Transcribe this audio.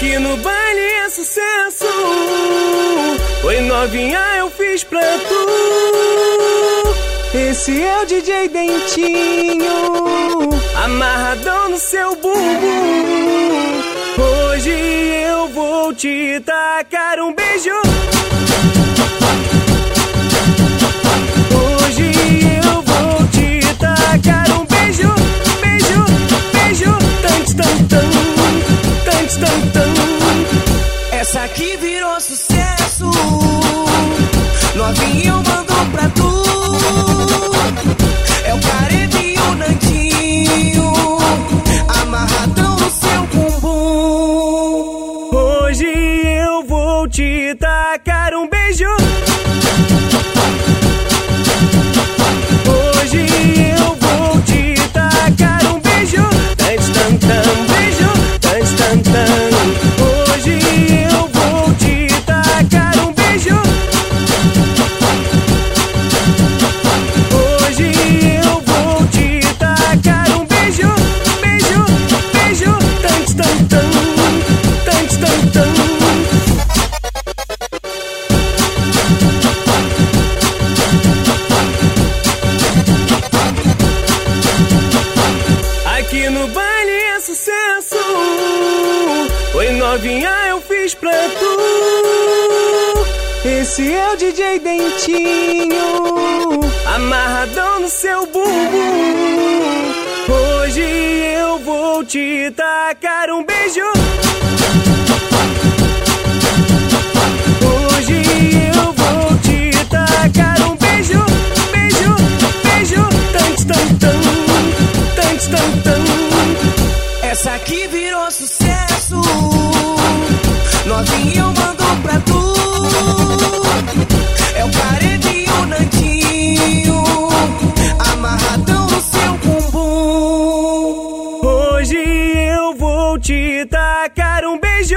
Aqui no baile é sucesso. Oi, novinha, eu fiz pra tu. Esse é o DJ Dentinho, amarradão no seu bumbum. Hoje eu vou te tacar um beijo. Hoje eu vou te tacar um beijo, beijo, beijo, tant, tant, tant, sucesso. Novinho mandou pra tu. É o careta e o Nandinho. Amarradão no seu bumbum. Hoje eu vou te tacar um beijo. Sucesso. Oi, novinha, eu fiz pra tu. Esse é o DJ Dentinho, amarradão no seu bumbum. Hoje eu vou te tacar um beijo. Sucesso. Novinho mandou pra tu. É o careta e o Nandinho. Amarradão no seu bumbum. Hoje eu vou te tacar um beijo.